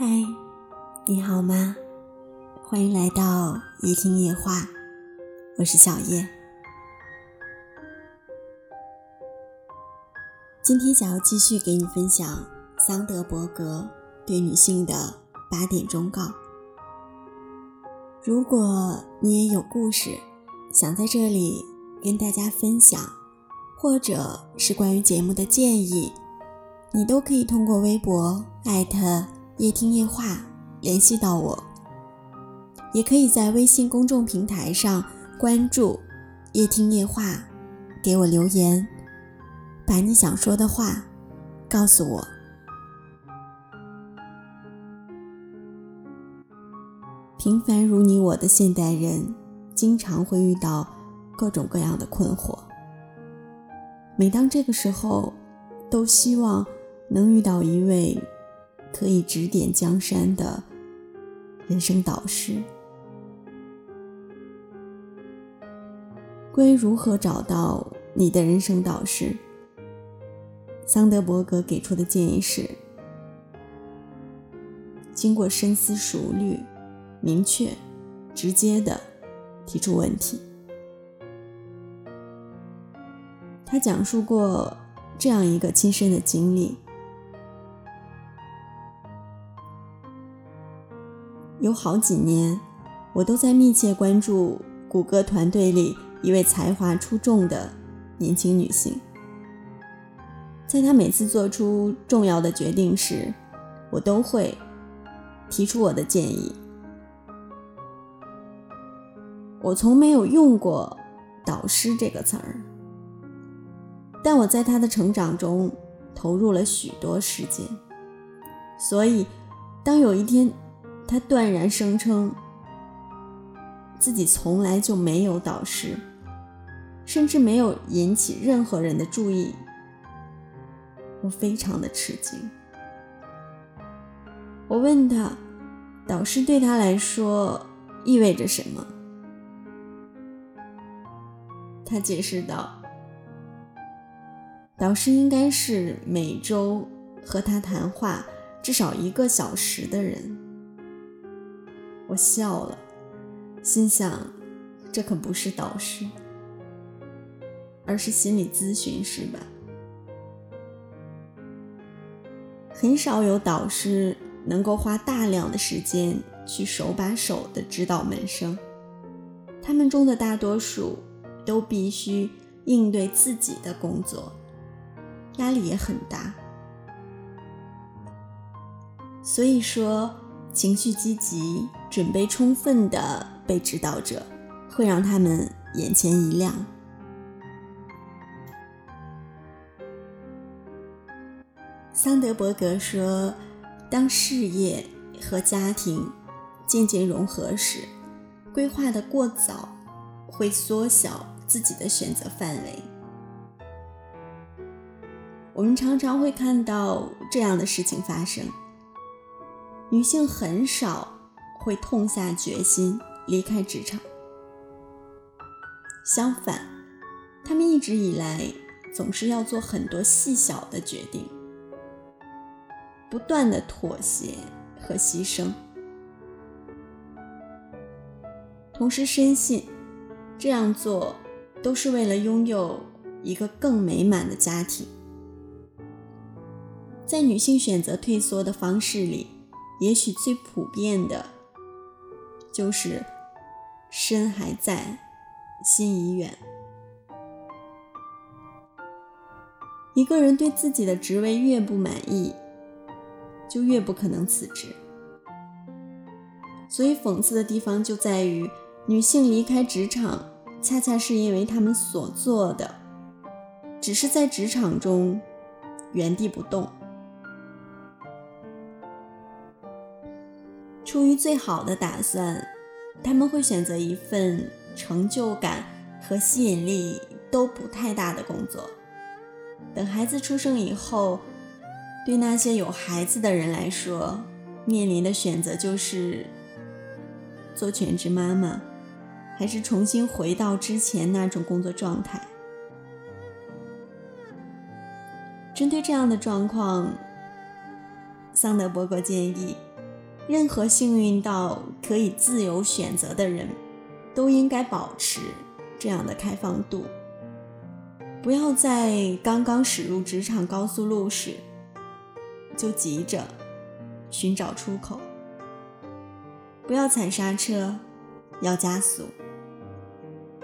嗨，你好吗？欢迎来到夜听夜话，我是小叶。今天想要继续给你分享桑德伯格对女性的八点忠告。如果你也有故事想在这里跟大家分享，或者是关于节目的建议，你都可以通过微博艾特。夜听夜话，联系到我，也可以在微信公众平台上关注“夜听夜话”，给我留言，把你想说的话告诉我。平凡如你我的现代人，经常会遇到各种各样的困惑。每当这个时候，都希望能遇到一位。可以指点江山的人生导师。关于如何找到你的人生导师，桑德伯格给出的建议是：经过深思熟虑、明确、直接的提出问题。他讲述过这样一个亲身的经历。有好几年，我都在密切关注谷歌团队里一位才华出众的年轻女性。在她每次做出重要的决定时，我都会提出我的建议。我从没有用过“导师”这个词儿，但我在她的成长中投入了许多时间，所以当有一天，他断然声称自己从来就没有导师，甚至没有引起任何人的注意。我非常的吃惊。我问他，导师对他来说意味着什么？他解释道：“导师应该是每周和他谈话至少一个小时的人。”我笑了，心想，这可不是导师，而是心理咨询师吧。很少有导师能够花大量的时间去手把手的指导门生，他们中的大多数都必须应对自己的工作，压力也很大。所以说。情绪积极、准备充分的被指导者，会让他们眼前一亮。桑德伯格说：“当事业和家庭渐渐融合时，规划的过早会缩小自己的选择范围。”我们常常会看到这样的事情发生。女性很少会痛下决心离开职场，相反，他们一直以来总是要做很多细小的决定，不断的妥协和牺牲，同时深信这样做都是为了拥有一个更美满的家庭。在女性选择退缩的方式里。也许最普遍的，就是身还在，心已远。一个人对自己的职位越不满意，就越不可能辞职。所以讽刺的地方就在于，女性离开职场，恰恰是因为她们所做的，只是在职场中原地不动。出于最好的打算，他们会选择一份成就感和吸引力都不太大的工作。等孩子出生以后，对那些有孩子的人来说，面临的选择就是做全职妈妈，还是重新回到之前那种工作状态。针对这样的状况，桑德伯格建议。任何幸运到可以自由选择的人，都应该保持这样的开放度。不要在刚刚驶入职场高速路时，就急着寻找出口。不要踩刹车，要加速。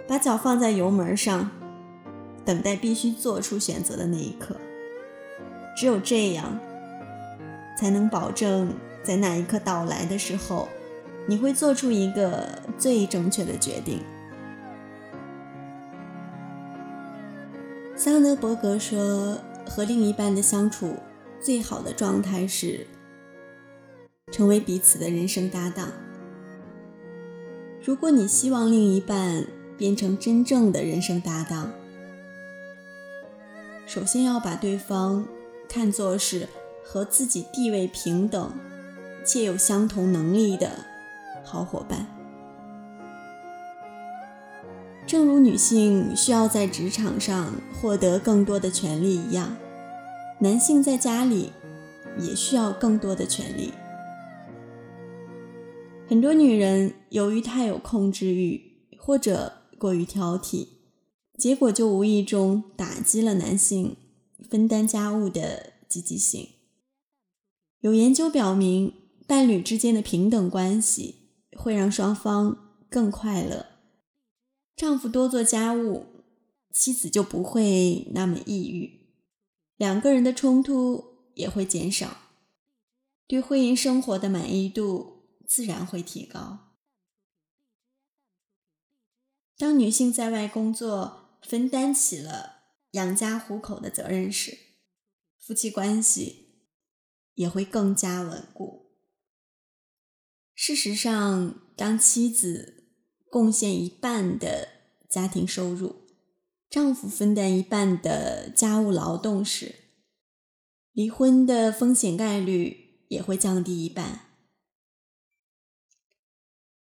把脚放在油门上，等待必须做出选择的那一刻。只有这样，才能保证在那一刻到来的时候，你会做出一个最正确的决定。桑德伯格说：“和另一半的相处，最好的状态是成为彼此的人生搭档。如果你希望另一半变成真正的人生搭档，首先要把对方看作是和自己地位平等且有相同能力的好伙伴。”正如女性需要在职场上获得更多的权利一样，男性在家里也需要更多的权利。很多女人由于太有控制欲或者过于挑剔，结果就无意中打击了男性分担家务的积极性。有研究表明，伴侣之间的平等关系会让双方更快乐。丈夫多做家务，妻子就不会那么抑郁，两个人的冲突也会减少，对婚姻生活的满意度自然会提高。当女性在外工作，分担起了养家糊口的责任时，夫妻关系也会更加稳固。事实上，当妻子。贡献一半的家庭收入，丈夫分担一半的家务劳动时，离婚的风险概率也会降低一半。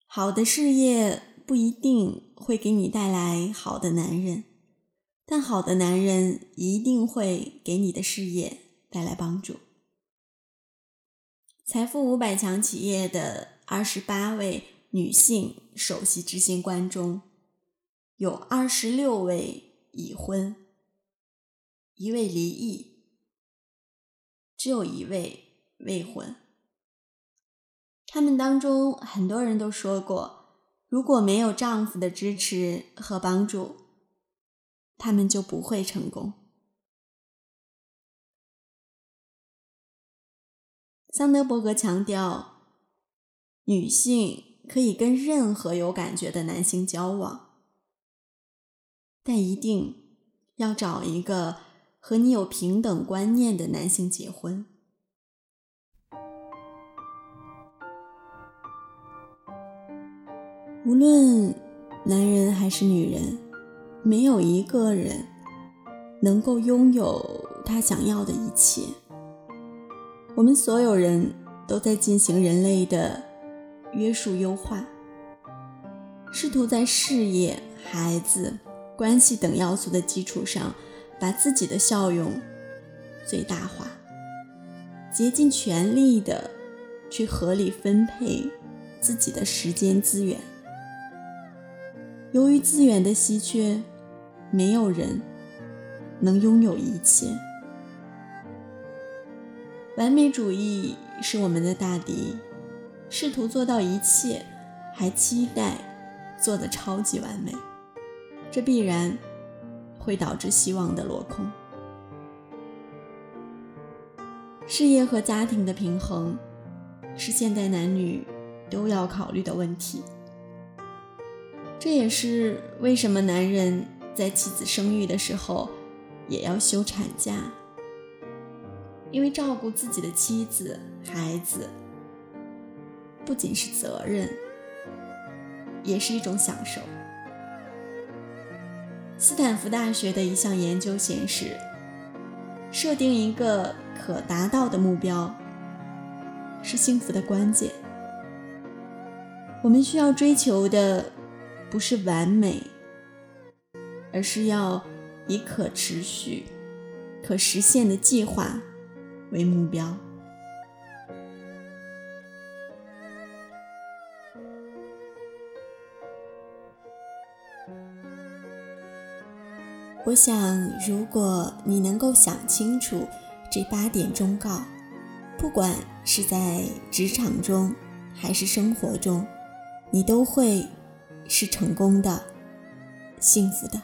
好的事业不一定会给你带来好的男人，但好的男人一定会给你的事业带来帮助。财富五百强企业的二十八位。女性首席执行官中有二十六位已婚，一位离异，只有一位未婚。他们当中很多人都说过，如果没有丈夫的支持和帮助，他们就不会成功。桑德伯格强调，女性。可以跟任何有感觉的男性交往，但一定要找一个和你有平等观念的男性结婚。无论男人还是女人，没有一个人能够拥有他想要的一切。我们所有人都在进行人类的。约束优化，试图在事业、孩子、关系等要素的基础上，把自己的效用最大化，竭尽全力的去合理分配自己的时间资源。由于资源的稀缺，没有人能拥有一切。完美主义是我们的大敌。试图做到一切，还期待做得超级完美，这必然会导致希望的落空。事业和家庭的平衡是现代男女都要考虑的问题。这也是为什么男人在妻子生育的时候也要休产假，因为照顾自己的妻子、孩子。不仅是责任，也是一种享受。斯坦福大学的一项研究显示，设定一个可达到的目标是幸福的关键。我们需要追求的不是完美，而是要以可持续、可实现的计划为目标。我想，如果你能够想清楚这八点忠告，不管是在职场中还是生活中，你都会是成功的、幸福的。